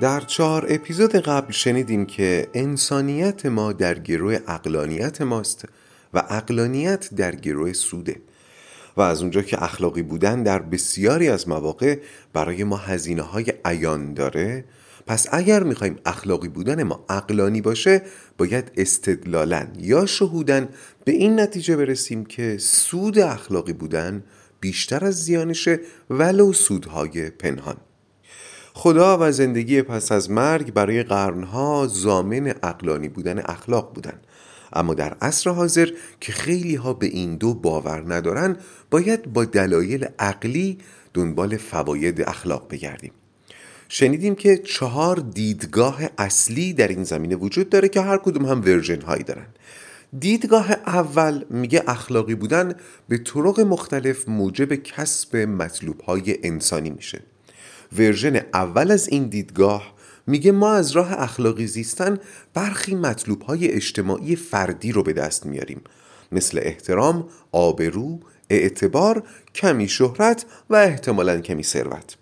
در چهار اپیزود قبل شنیدیم که انسانیت ما در گروه اقلانیت ماست و اقلانیت در گروه سوده و از اونجا که اخلاقی بودن در بسیاری از مواقع برای ما هزینه های عیان داره پس اگر می‌خوایم اخلاقی بودن ما اقلانی باشه باید استدلالن یا شهودن به این نتیجه برسیم که سود اخلاقی بودن بیشتر از زیانشه ولو سودهای پنهان. خدا و زندگی پس از مرگ برای قرنها زامن اقلانی بودن اخلاق بودن. اما در عصر حاضر که خیلی ها به این دو باور ندارن باید با دلایل عقلی دنبال فواید اخلاق بگردیم. شنیدیم که چهار دیدگاه اصلی در این زمینه وجود داره که هر کدوم هم ورژن هایی دارن. دیدگاه اول میگه اخلاقی بودن به طرق مختلف موجب کسب مطلوب های انسانی میشه. ورژن اول از این دیدگاه میگه ما از راه اخلاقی زیستن برخی مطلوب های اجتماعی فردی رو به دست میاریم. مثل احترام، آبرو، اعتبار، کمی شهرت و احتمالا کمی ثروت.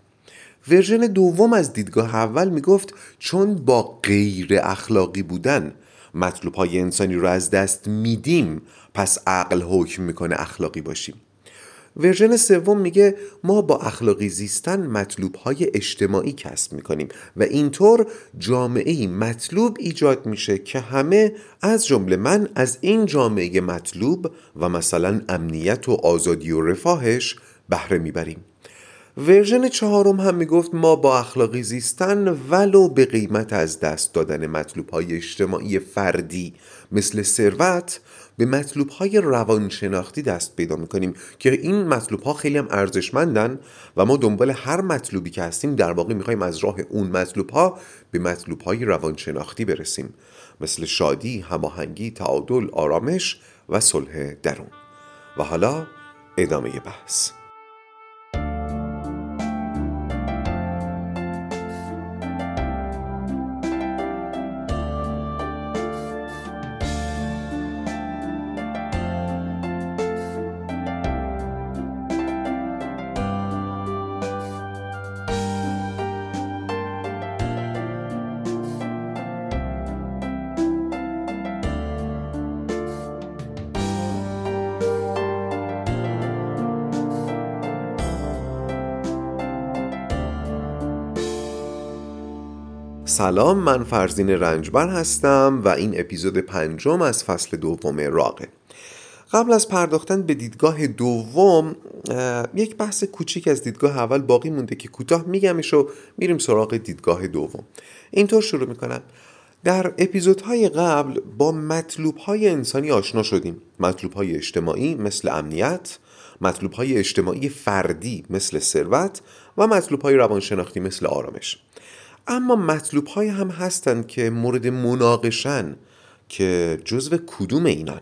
ورژن دوم از دیدگاه اول می‌گفت چون با غیر اخلاقی بودن مطلوب های انسانی رو از دست میدیم پس عقل حکم می‌کنه اخلاقی باشیم. ورژن سوم میگه ما با اخلاقی زیستن مطلوب های اجتماعی کسب می‌کنیم و اینطور جامعه مطلوب ایجاد میشه که همه از جمله من از این جامعه مطلوب و مثلا امنیت و آزادی و رفاهش بهره می‌بریم. ورژن چهارم هم می‌گفت ما با اخلاقی زیستن ولو به قیمت از دست دادن مطلوب های اجتماعی فردی مثل ثروت به مطلوب های روانشناختی دست پیدا می‌کنیم که این مطلوب ها خیلی هم ارزشمندن و ما دنبال هر مطلوبی که هستیم در واقع می‌خوایم از راه اون مطلوب ها به مطلوب های روانشناختی برسیم مثل شادی، هماهنگی، تعادل، آرامش و صلح درون. و حالا ادامه بحث. سلام من فرزین رنجبر هستم و این اپیزود پنجم از فصل دوم راقه. قبل از پرداختن به دیدگاه دوم یک بحث کوچیک از دیدگاه اول باقی مونده که کوتاه میگمش و میریم سراغ دیدگاه دوم. اینطور شروع می‌کنم. در اپیزودهای قبل با مطلوب های انسانی آشنا شدیم. مطلوب های اجتماعی مثل امنیت مطلوب های اجتماعی فردی مثل ثروت و مطلوب های روانشناختی مثل آرامش. اما مطلوب های هم هستند که مورد مناقشن که جزو کدوم اینان.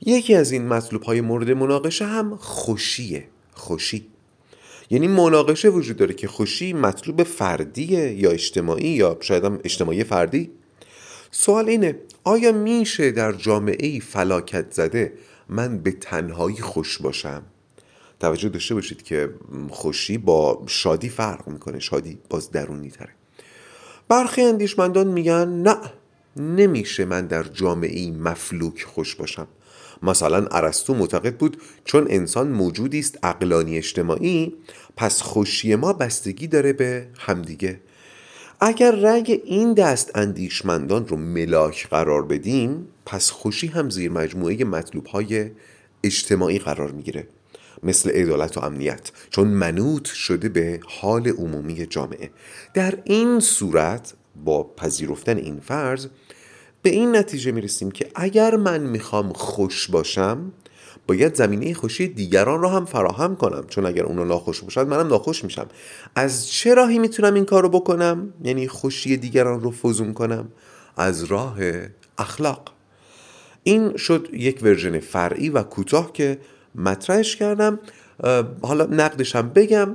یکی از این مطلوب های مورد مناقشه هم خوشیه خوشی. یعنی مناقشه وجود داره که خوشی مطلوب فردیه یا اجتماعی یا شاید هم اجتماعی فردی. سوال اینه آیا میشه در جامعه فلاکت زده من به تنهایی خوش باشم؟ توجه داشته باشید که خوشی با شادی فرق می‌کنه. شادی باز درونی تره برخی اندیشمندان میگن نه نمیشه من در جامعه مفلوک خوش باشم. مثلا ارسطو معتقد بود چون انسان موجودی است اقلانی اجتماعی پس خوشی ما بستگی داره به همدیگه. اگر رنگ این دست اندیشمندان رو ملاک قرار بدیم پس خوشی هم زیر مجموعه مطلوب های اجتماعی قرار می‌گیره. مثل عدالت و امنیت چون منوط شده به حال عمومی جامعه. در این صورت با پذیرفتن این فرض به این نتیجه می‌رسیم که اگر من می‌خوام خوش باشم باید زمینه خوشی دیگران رو هم فراهم کنم. چون اگر اونا ناخوش باشد منم ناخوش میشم. از چه راهی می‌تونم این کارو بکنم؟ یعنی خوشی دیگران رو فزون کنم؟ از راه اخلاق. این شد یک ورژن فرعی و کوتاه که مطرحش کردم. حالا نقدشم بگم.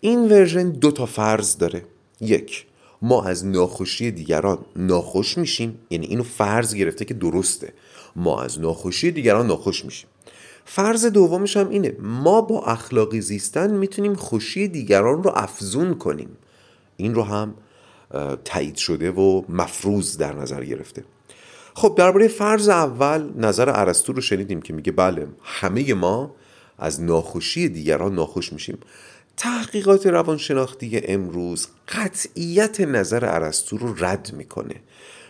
این ورژن دو تا فرض داره. یک ما از ناخوشی دیگران ناخوش میشیم. یعنی اینو فرض گرفته که درسته. ما از ناخوشی دیگران ناخوش میشیم. فرض دومش هم اینه. ما با اخلاقی زیستن می‌تونیم خوشی دیگران رو افزون کنیم. این رو هم تایید شده و مفروض در نظر گرفته. خب درباره فرض اول نظر ارسطو رو شنیدیم که میگه بله همه ما از ناخوشی دیگران ناخوش میشیم. تحقیقات روانشناختی امروز قطعیت نظر ارسطو رو رد می‌کنه.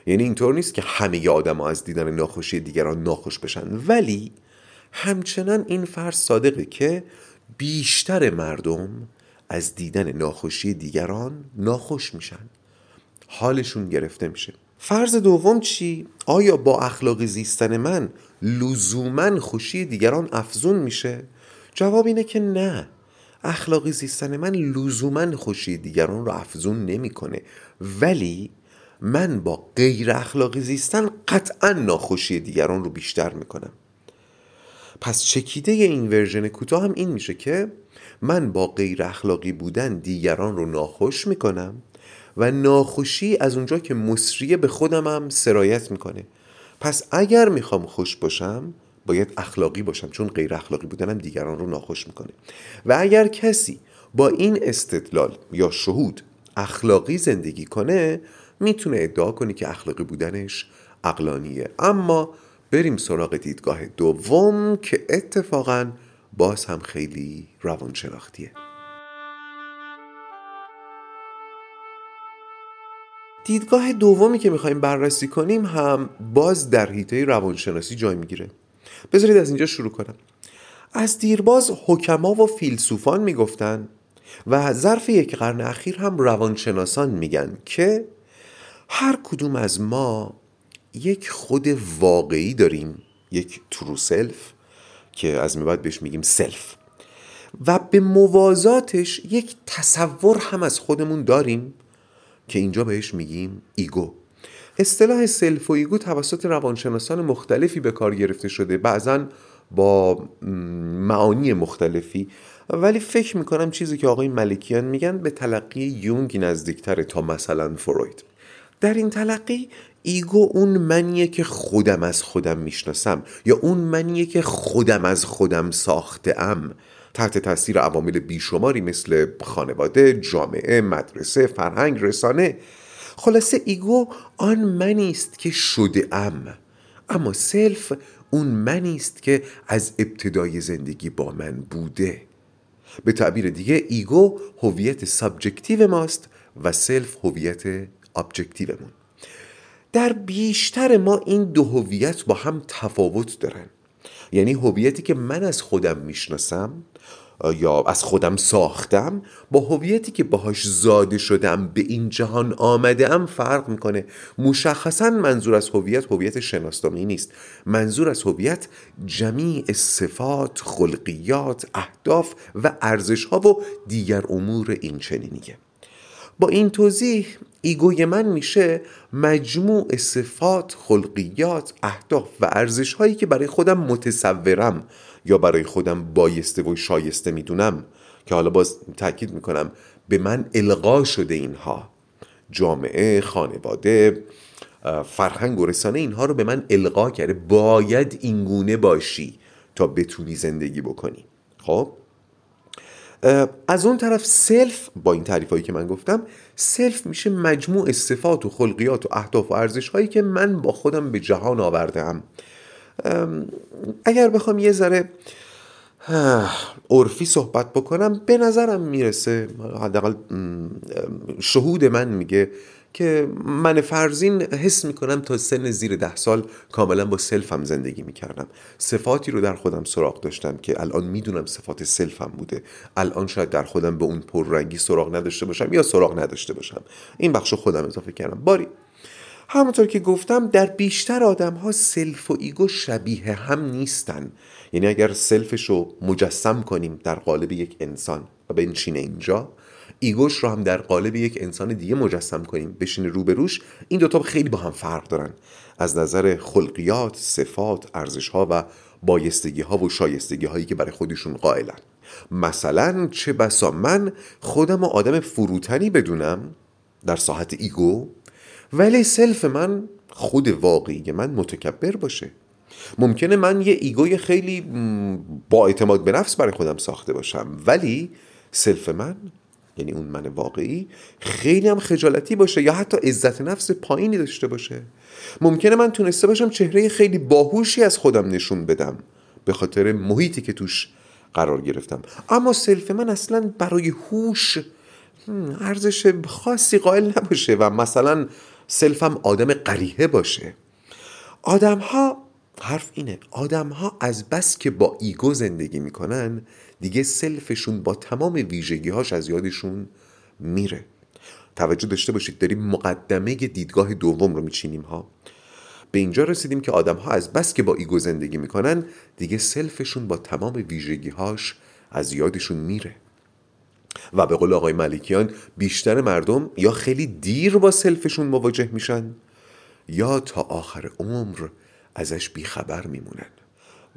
یعنی اینطور نیست که همه آدم ها از دیدن ناخوشی دیگران ناخوش بشن. ولی همچنان این فرض صادقه که بیشتر مردم از دیدن ناخوشی دیگران ناخوش میشن. حالشون گرفته میشه. فرض دوم چی؟ آیا با اخلاقی زیستن من لزوما خوشی دیگران افزون میشه؟ جواب اینه که نه اخلاقی زیستن من لزوما خوشی دیگران رو افزون نمی‌کنه ولی من با غیر اخلاقی زیستن قطعا ناخوشی دیگران رو بیشتر می‌کنم پس چکیده این ورژن کوتاه هم این میشه که من با غیر اخلاقی بودن دیگران رو ناخوش می‌کنم و ناخوشی از اونجا که مصریه به خودم هم سرایت می‌کنه. پس اگر می‌خوام خوش باشم باید اخلاقی باشم چون غیر اخلاقی بودنم دیگران رو ناخوش می‌کنه. و اگر کسی با این استدلال یا شهود اخلاقی زندگی کنه می‌تونه ادعا کنه که اخلاقی بودنش اقلانیه اما بریم سراغ دیدگاه دوم که اتفاقا باز هم خیلی روانشناختیه. دیدگاه دومی که می‌خوایم بررسی کنیم هم باز در حیطه روانشناسی جای می‌گیره. بذارید از اینجا شروع کنم. از دیرباز حکما و فیلسوفان می‌گفتن و ظرف یک قرن اخیر هم روانشناسان میگن که هر کدوم از ما یک خود واقعی داریم یک true self که از این به بعد بهش میگیم self و به موازاتش یک تصور هم از خودمون داریم. که اینجا بهش میگیم ego. اصطلاح self و ego توسط روانشناسان مختلفی به کار گرفته شده بعضا با معانی مختلفی. ولی فکر می‌کنم چیزی که آقای ملکیان میگن به تلقی یونگ نزدیکتره تا مثلا فروید. در این تلقی ego اون منیه که خودم از خودم می‌شناسم یا اون منیه که خودم از خودم ساخته ام تحت تاثیر عوامل بیشماری مثل خانواده، جامعه، مدرسه، فرهنگ، رسانه. خلاصه ego آن منی است که شده ام. اما self اون منی است که از ابتدای زندگی با من بوده. به تعبیر دیگه ego هویت subjective ماست و self هویت objective مون. در بیشتر ما این دو هویت با هم تفاوت دارن. یعنی هویتی که من از خودم می‌شناسم یا از خودم ساختم با هویتی که باهاش زاده شدم به این جهان آمده ام فرق می‌کنه. مشخصا منظور از هویت هویت شناسنامه‌ای نیست. منظور از هویت جمیع صفات خلقیات اهداف و ارزش ها و دیگر امور این چنینیه. با این توضیح ایگوی من میشه مجموع صفات، خلقیات، اهداف و ارزش هایی که برای خودم متصورم. یا برای خودم بایسته و شایسته می‌دونم؟ که حالا باز تاکید می‌کنم به من القا شده اینها. جامعه، خانواده، فرهنگ و رسانه اینها رو به من القا کرده. باید اینگونه باشی تا بتونی زندگی بکنی. خب؟ از اون طرف self با این تعریف هایی که من گفتم self میشه مجموع صفات و خلقیات و اهداف و ارزش هایی که من با خودم به جهان آوردم اگر بخوام یه ذره عرفی صحبت بکنم به نظرم می‌رسه حداقل شهود من میگه که من فرزین حس می‌کنم تا سن زیر ده سال کاملا با self م زندگی می‌کردم. صفاتی رو در خودم سراغ داشتم که الان می‌دونم صفات self م بوده. الان شاید در خودم به اون پررنگی سراغ نداشته باشم یا سراغ نداشته باشم. این بخش خودم اضافه کردم. باری. همونطور که گفتم در بیشتر آدم ها self و ego شبیه هم نیستن. یعنی اگر self ش رو مجسم کنیم در قالب یک انسان و بنشینه اینجا ego ش رو هم در قالب یک انسان دیگه مجسم کنیم بشینه روبروش این دوتا خیلی با هم فرق دارن. از نظر خلقیات، صفات، ارزش ها و بایستگی ها و شایستگی هایی که برای خودشون قائلن. مثلا چه بسا من خودم و آدم فروتنی بدونم در ساحت ego؟ ولی self من خود واقعی من متکبر باشه. ممکنه من یه ego ی خیلی با اعتماد به نفس برای خودم ساخته باشم ولی self من یعنی اون من واقعی خیلی هم خجالتی باشه یا حتی عزت نفس پایینی داشته باشه. ممکنه من تونسته باشم چهره خیلی باهوشی از خودم نشون بدم به خاطر محیطی که توش قرار گرفتم. اما self من اصلا برای هوش ارزش خاصی قائل نباشه و مثلا self م آدم قریحه باشه. آدم ها حرف اینه آدم ها از بس که با ego زندگی می‌کنن دیگه self شون با تمام ویژگی هاش از یادشون میره. توجه داشته باشید داریم مقدمه دیدگاه دوم رو میچینیم ها. به اینجا رسیدیم که آدم ها از بس که با ego زندگی می‌کنن دیگه self شون با تمام ویژگی هاش از یادشون میره. و به قول آقای ملکیان بیشتر مردم یا خیلی دیر با self شون مواجه میشن یا تا آخر عمر ازش بیخبر میمونن.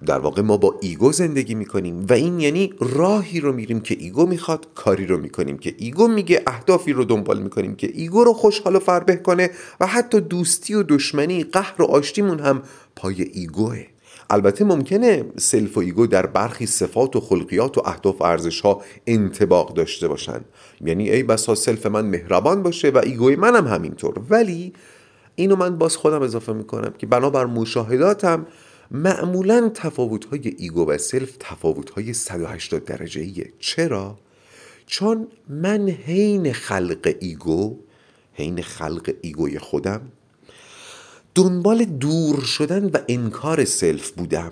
در واقع ما با ego زندگی می‌کنیم و این یعنی راهی رو میریم که ego می‌خواد کاری رو می‌کنیم که ego میگه اهدافی رو دنبال می‌کنیم که ego رو خوشحال و فربه کنه و حتی دوستی و دشمنی قهر و آشتیمون هم پای ایگوه. البته ممکنه self و ego در برخی صفات و خلقیات و اهداف و ارزش ها انطباق داشته باشن. یعنی ای بسا self من مهربان باشه و ego ی منم همینطور. ولی اینو من باز خودم اضافه می‌کنم که بنابر مشاهداتم معمولا تفاوت های ego و self تفاوت های 180 درجه ایه چرا؟ چون من حین خلق ego حین خلق ego ی خودم دنبال دور شدن و انکار self بودم.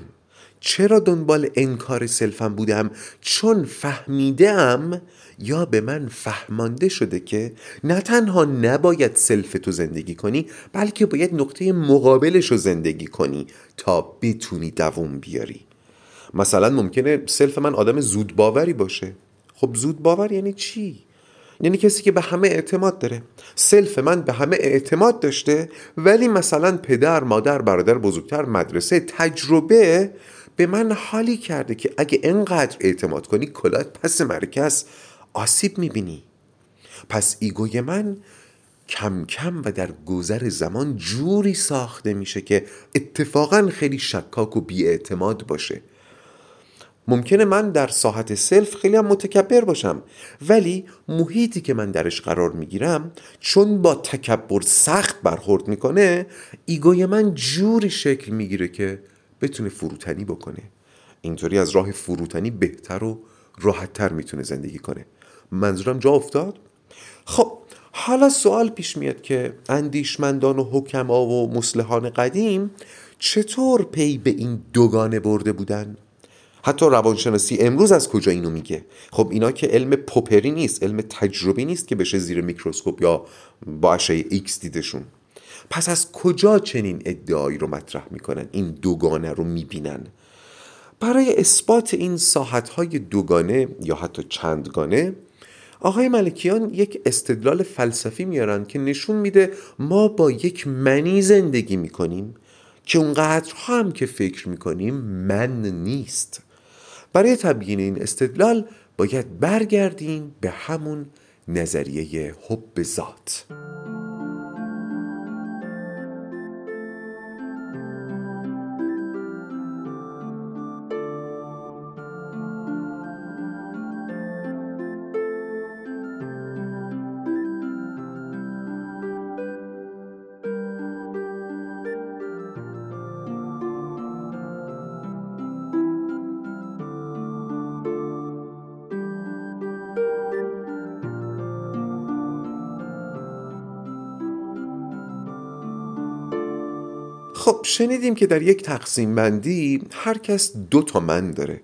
چرا دنبال انکار self م بودم؟ چون فهمیدم یا به من فهمانده شده که نه تنها نباید self تو زندگی کنی بلکه باید نقطه مقابلش رو زندگی کنی تا بتونی دووم بیاری. مثلا ممکنه self من آدم زود باوری باشه. خب زود باور یعنی چی؟ یعنی کسی که به همه اعتماد داره. self من به همه اعتماد داشته ولی مثلا پدر مادر برادر بزرگتر مدرسه تجربه به من حالی کرده که اگه انقدر اعتماد کنی کلات پس معرکه آسیب می‌بینی. پس ego ی من کم کم و در گذر زمان جوری ساخته میشه که اتفاقا خیلی شکاک و بیاعتماد باشه. ممکنه من در ساحت self خیلی هم متکبر باشم ولی محیطی که من درش قرار می‌گیرم چون با تکبر سخت برخورد می‌کنه ego ی من جوری شکل می‌گیره که بتونه فروتنی بکنه اینطوری از راه فروتنی بهتر و راحتتر می‌تونه زندگی کنه منظورم جا افتاد؟ خب حالا سوال پیش میاد که اندیشمندان و حکما و مصلحان قدیم چطور پی به این دوگانه برده بودن؟ حتی روانشناسی امروز از کجا اینو میگه؟ خب اینا که علم پوپری نیست علم تجربی نیست که بشه زیر میکروسکوپ یا با اشعه ایکس دیدشون. پس از کجا چنین ادعایی رو مطرح می‌کنن؟ این دوگانه رو می‌بینن؟ برای اثبات این ساحت های دوگانه یا حتی چندگانه آقای ملکیان یک استدلال فلسفی میارن که نشون میده ما با یک منی زندگی می‌کنیم که اونقدر هم که فکر می‌کنیم من نیست. برای تبیین این استدلال باید برگردیم به همون نظریه حب ذات. شنیدیم که در یک تقسیم بندی هر کس دو تا من داره.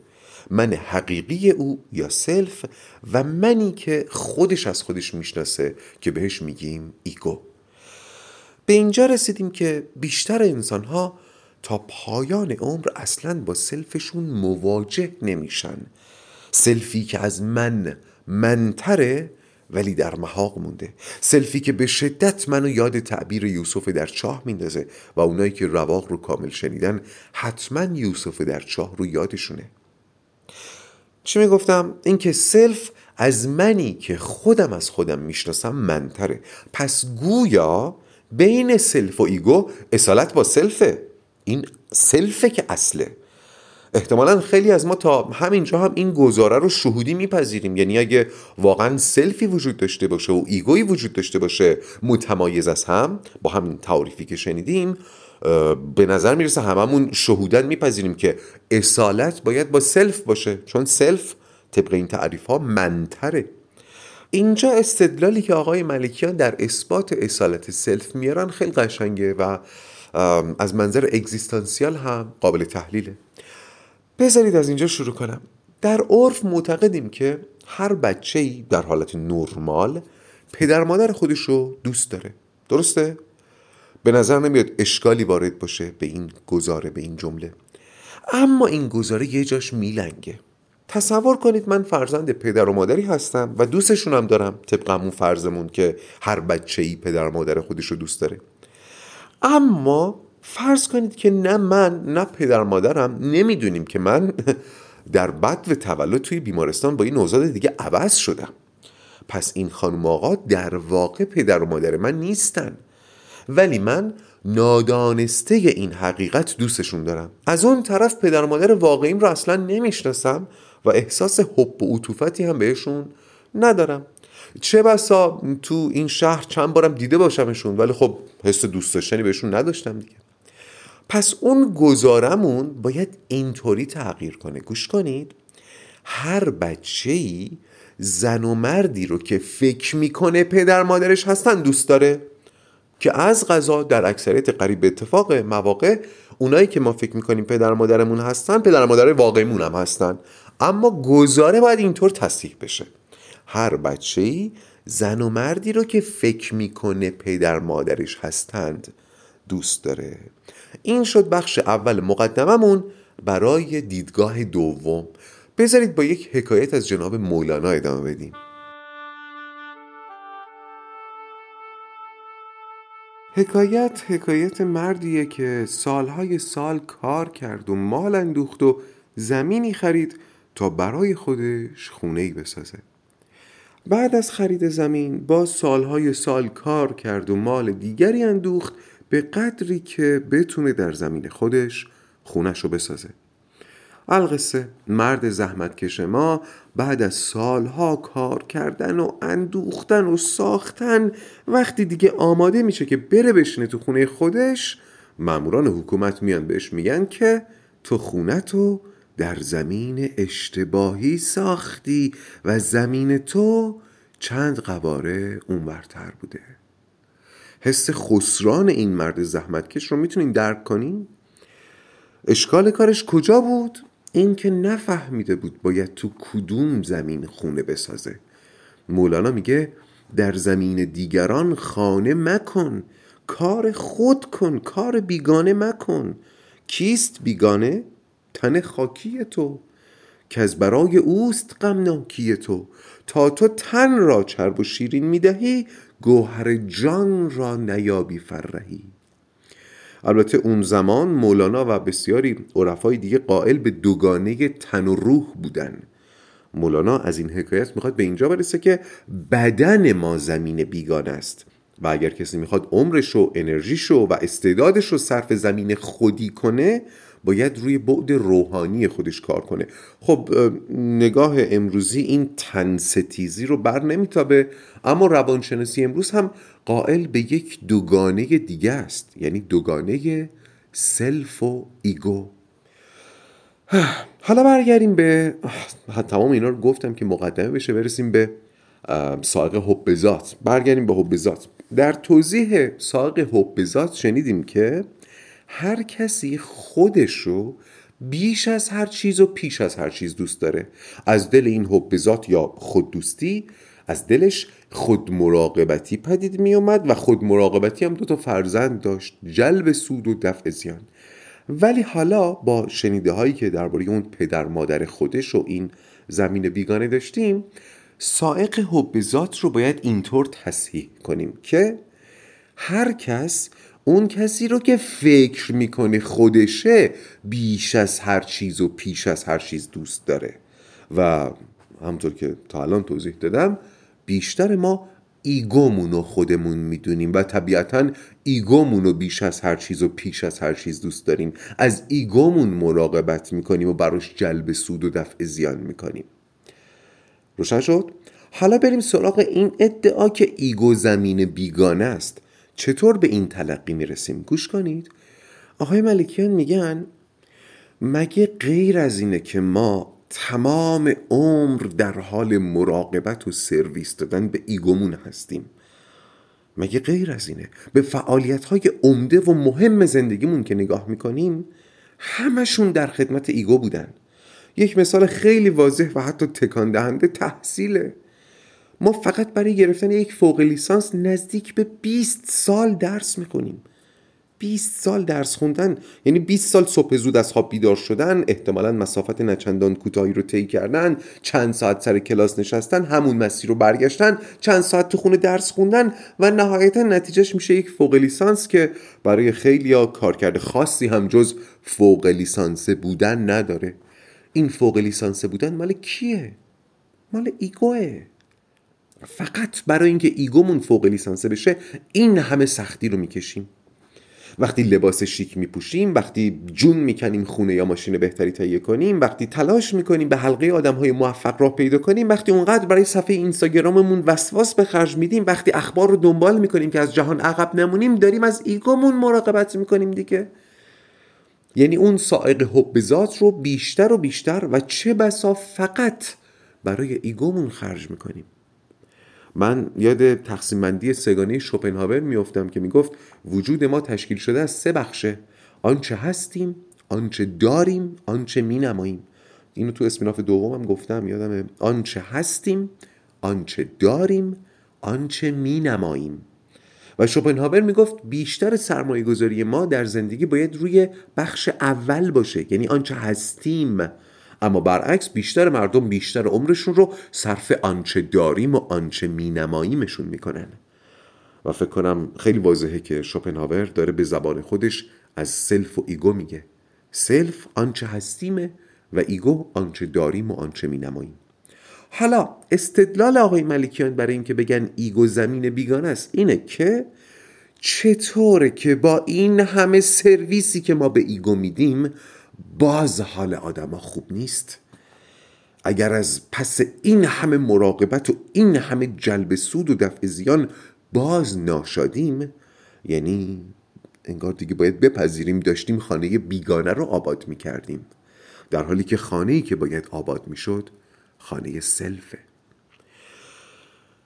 من حقیقی او یا self و منی که خودش از خودش می‌شناسه که بهش میگیم ego. به اینجا رسیدیم که بیشتر انسان ها تا پایان عمر اصلا با self شون مواجه نمیشن. self ی که از من منتره ولی در محاق مونده. self ی که به شدت منو یاد تعبیر یوسف در چاه میندازه و اونایی که رواق رو کامل شنیدن حتما یوسف در چاه رو یادشونه. چی می‌گفتم؟ اینکه self از منی که خودم از خودم می‌شناسم من‌تره. پس گویا بین self و ego اصالت با self ه. این self ه که اصله. احتمالا خیلی از ما تا همینجا هم این گزاره رو شهودی میپذیریم. یعنی اگه واقعا self ی وجود داشته باشه و ego ی وجود داشته باشه متمایز از هم با همین تعریفی که شنیدیم به نظر می‌رسه هممون شهوداً میپذیریم که اصالت باید با self باشه. چون self طبق این تعریف ها من‌تره. اینجا استدلالی که آقای ملکیان در اثبات اصالت self میارن خیلی قشنگه و از منظر اگزیستانسیال هم قابل تحلیله. بذارید از اینجا شروع کنم. در عرف معتقدیم که هر بچه ای در حالت نرمال پدر مادر خودش رو دوست داره. درسته؟ به نظر نمیاد اشکالی وارد باشه به این گزاره به این جمله. اما این گزاره یه جاش میلنگه. تصور کنید من فرزند پدر و مادری هستم و دوستشونم دارم طبق همون فرضمون که هر بچه ای پدر و مادر خودش رو دوست داره. اما فرض کنید که نه من نه پدر مادرم نمی‌دونیم که من در بد و تولد توی بیمارستان با این نوزاد دیگه عوض شدم. پس این خانم آقا در واقع پدر و مادر من نیستن. ولی من نادانسته این حقیقت دوستشون دارم. از اون طرف پدر و مادر واقعیم رو اصلا نمی‌شناسم و احساس حب و عطوفتی هم بهشون ندارم. چه بسا تو این شهر چند بارم دیده باشمشون ولی خب حس دوست داشتنی بهشون نداشتم دیگه. پس اون گزارمون باید اینطوری تغییر کنه. گوش کنید. هر بچه ای زن و مردی رو که فکر می‌کنه پدر مادرش هستن دوست داره. که از غذا در اکثریت قریب اتفاق مواقع اونایی که ما فکر می‌کنیم پدر مادرمون هستن پدر مادر واقعیمون هم هستن. اما گزاره باید اینطور تصدیق بشه. هر بچه ای زن و مردی رو که فکر می‌کنه پدر مادرش هستند دوست داره. این شد بخش اول مقدممون برای دیدگاه دوم. بذارید با یک حکایت از جناب مولانا ادامه بدیم. حکایت حکایت مردیه که سالهای سال کار کرد و مال اندوخت و زمینی خرید تا برای خودش خونه بسازه. بعد از خرید زمین با سالهای سال کار کرد و مال دیگری اندوخت به قدری که بتونه در زمین خودش خونش رو بسازه. القصه مرد زحمتکش ما بعد از سالها کار کردن و اندوختن و ساختن وقتی دیگه آماده میشه که بره بشینه تو خونه خودش ماموران حکومت میان بهش میگن که تو خونه تو در زمین اشتباهی ساختی و زمین تو چند قباره اونورتر بوده. حس خسران این مرد زحمتکش رو می‌تونین درک کنین؟ اشکال کارش کجا بود؟ اینکه نفهمیده بود باید تو کدوم زمین خونه بسازه مولانا میگه در زمین دیگران خانه مکن کار خود کن کار بیگانه مکن کیست بیگانه؟ تن خاکی تو که از برای اوست غمناکی تو تا تو تن را چرب و شیرین می‌دهی گوهر جان را نیابی فرهی. البته اون زمان مولانا و بسیاری عرفای دیگه قائل به دوگانه تن و روح بودن. مولانا از این حکایت می‌خواد به اینجا برسه که بدن ما زمین بیگانه است و اگر کسی می‌خواد عمرش و انرژیش و استعدادش رو صرف زمین خودی کنه باید روی بعد روحانی خودش کار کنه. خب نگاه امروزی این تن‌ستیزی رو بر نمیتابه اما روانشناسی امروز هم قائل به یک دوگانه دیگه است یعنی دوگانه self و ego. حالا برگردیم به تمام اینا رو گفتم که مقدمه بشه برسیم به ساق حب ذات. برگردیم به حب در توضیح ساق حب ذات شنیدیم که هر کسی خودش رو بیش از هر چیز و پیش از هر چیز دوست داره. از دل این حب ذات یا خود دوستی از دلش خود مراقبتی پدید می اومد و خود مراقبتی هم دو تا فرزند داشت جلب سود و دفع زیان. ولی حالا با شنیده هایی که درباره اون پدر مادر خودش و این زمین بیگانه داشتیم سائق حب ذات رو باید اینطور تصحیح کنیم که هر کس اون کسی رو که فکر می‌کنه خودشه بیش از هر چیز و پیش از هر چیز دوست داره. و همطور که تا الان توضیح دادم بیشتر ما ایگومون رو خودمون می‌دونیم و طبیعتا ego مون رو بیش از هر چیز و پیش از هر چیز دوست داریم. از ego مون مراقبت می‌کنیم و براش جلب سود و دفع زیان می‌کنیم. روشن شد؟ حالا بریم سراغ این ادعا که ego زمین بیگانه است. چطور به این تلقی می‌رسیم؟ گوش کنید. آقای ملکیان میگن مگه غیر از اینه که ما تمام عمر در حال مراقبت و سرویس دادن به ego مون هستیم؟ مگه غیر از اینه؟ به فعالیت های عمده و مهم زندگیمون که نگاه می‌کنیم همشون در خدمت ایگو بودن. یک مثال خیلی واضح و حتی تکان دهنده تحصیله. ما فقط برای گرفتن یک فوق لیسانس نزدیک به 20 سال درس می‌خونیم. 20 سال درس خوندن یعنی 20 سال صبح زود از خواب بیدار شدن احتمالا مسافت نچندان کوتاهی رو طی کردن چند ساعت سر کلاس نشستن همون مسیر رو برگشتن چند ساعت تو خونه درس خوندن و نهایتا نتیجهش میشه یک فوق لیسانس که برای خیلی ها کارکرد خاصی هم جز فوق لیسانس بودن نداره. این فوق لیسانس بودن مال کیه؟ مال ego ه. فقط برای اینکه ego مون فوق لیسانسه بشه این همه سختی رو می‌کشیم. وقتی لباس شیک میپوشیم وقتی جون می‌کنیم خونه یا ماشین بهتری تهیه کنیم وقتی تلاش می‌کنیم به حلقه آدم های موفق راه پیدا کنیم وقتی اونقدر برای صفحه اینستاگراممون وسواس به خرج میدیم وقتی اخبار رو دنبال می‌کنیم که از جهان عقب نمونیم داریم از ego مون مراقبت می‌کنیم دیگه. یعنی اون سائق حب ذات رو بیشتر و بیشتر و چه بسا فقط برای ایگومون خرج می‌کنیم. من یاد تقسیم بندی سگانه شوپنهاور میافتم که می‌گفت وجود ما تشکیل شده از سه بخشه. آنچه هستیم آنچه داریم آنچه مینماییم. اینو تو اسمیناف دومم گفتم یادم آنچه هستیم آنچه داریم آنچه مینماییم. و شوپنهاور می‌گفت بیشتر سرمایه گذاری ما در زندگی باید روی بخش اول باشه. یعنی آنچه هستیم. اما برعکس بیشتر مردم بیشتر عمرشون رو صرف آنچه داریم و آنچه مینماییمشون می‌کنن. و فکر کنم خیلی واضحه که شوپنهاور داره به زبان خودش از self و ego میگه. self آنچه هستیمه و ego آنچه داریم و آنچه مینماییم. حالا استدلال آقای ملکیان برای اینکه بگن ego زمین بیگانه است اینه که چطوره که با این همه سرویسی که ما به ایگو میدیم باز حال آدما خوب نیست. اگر از پس این همه مراقبت و این همه جلب سود و دفع زیان باز ناشادیم یعنی انگار دیگه باید بپذیریم داشتیم خانه بیگانه رو آباد می کردیم در حالی که خانه که باید آباد می شد خانه سلفه.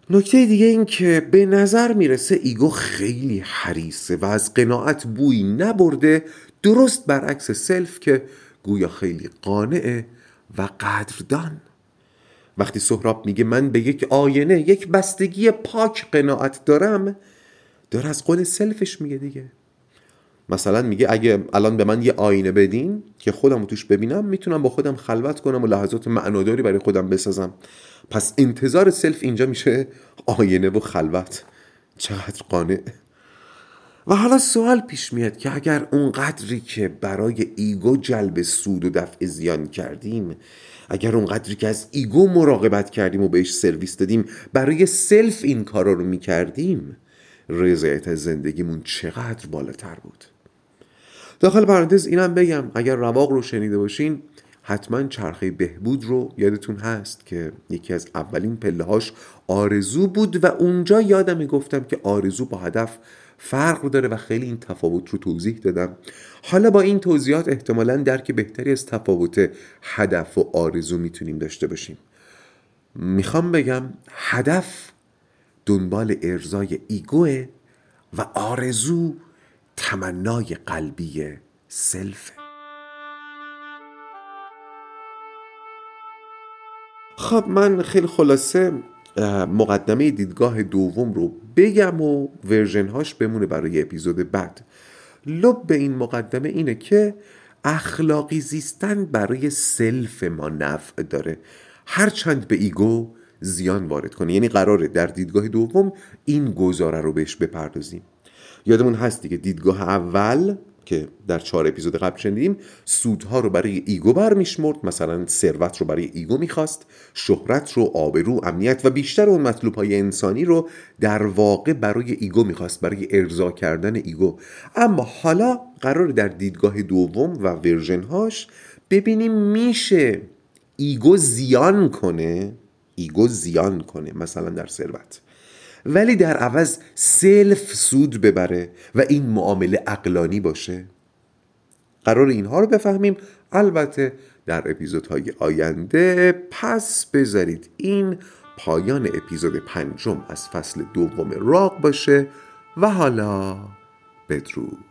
نکته دیگه این که به نظر می‌رسه ego خیلی حریصه و از قناعت بوی نبرده درست برعکس self که گویا خیلی قانعه و قدردان. وقتی سهراب میگه من به یک آینه یک بستگی پاک قناعت دارم داره از قول self ش میگه دیگه. مثلا میگه اگه الان به من یه آینه بدین که خودم توش ببینم می‌تونم با خودم خلوت کنم و لحظات معناداری برای خودم بسازم. پس انتظار self اینجا میشه آینه و خلوت. چقدر قانع. و حالا سوال پیش میاد که اگر اون قدری که برای ego جلب سود و دفع زیان کردیم اگر اون قدری که از ego مراقبت کردیم و بهش سرویس دادیم برای self این کارا رو می‌کردیم رضایت زندگیمون چقدر بالاتر بود؟ داخل پرانتز اینم بگم اگر رواق رو شنیده باشین حتما چرخه بهبود رو یادتون هست که یکی از اولین پله هاش آرزو بود و اونجا یادم گفتم که آرزو با هدف فرق داره و خیلی این تفاوت رو توضیح دادم. حالا با این توضیحات احتمالا درک بهتری از تفاوت هدف و آرزو می‌تونیم داشته باشیم. می‌خوام بگم هدف دنبال ارزای ایگوه و آرزو تمنای قلبی self ه خب من خیلی خلاصه مقدمه دیدگاه دوم رو بگم و version هاش بمونه برای اپیزود بعد. لب این مقدمه اینه که اخلاقی زیستن برای self ما نفع داره. هرچند به ego زیان وارد کنه یعنی قراره در دیدگاه دوم این گزاره رو بهش بپردازیم. یادمون هست دیگه دیدگاه اول که در چهار اپیزود قبل شنیدیم سودها رو برای ego برمیشمرد. مثلا ثروت رو برای ego می‌خواست شهرت رو آبرو امنیت و بیشتر اون مطلوب های انسانی رو در واقع برای ego می‌خواست برای ارضا کردن ego. اما حالا قراره در دیدگاه دوم و version هاش ببینیم میشه ego زیان کنه ego زیان کنه مثلا در ثروت. ولی در عوض self سود ببره و این معامله عقلانی باشه. قراره اینها رو بفهمیم. البته در اپیزودهای آینده پس بذارید این پایان اپیزود پنجم از فصل دوم رواق باشه و حالا بدرود.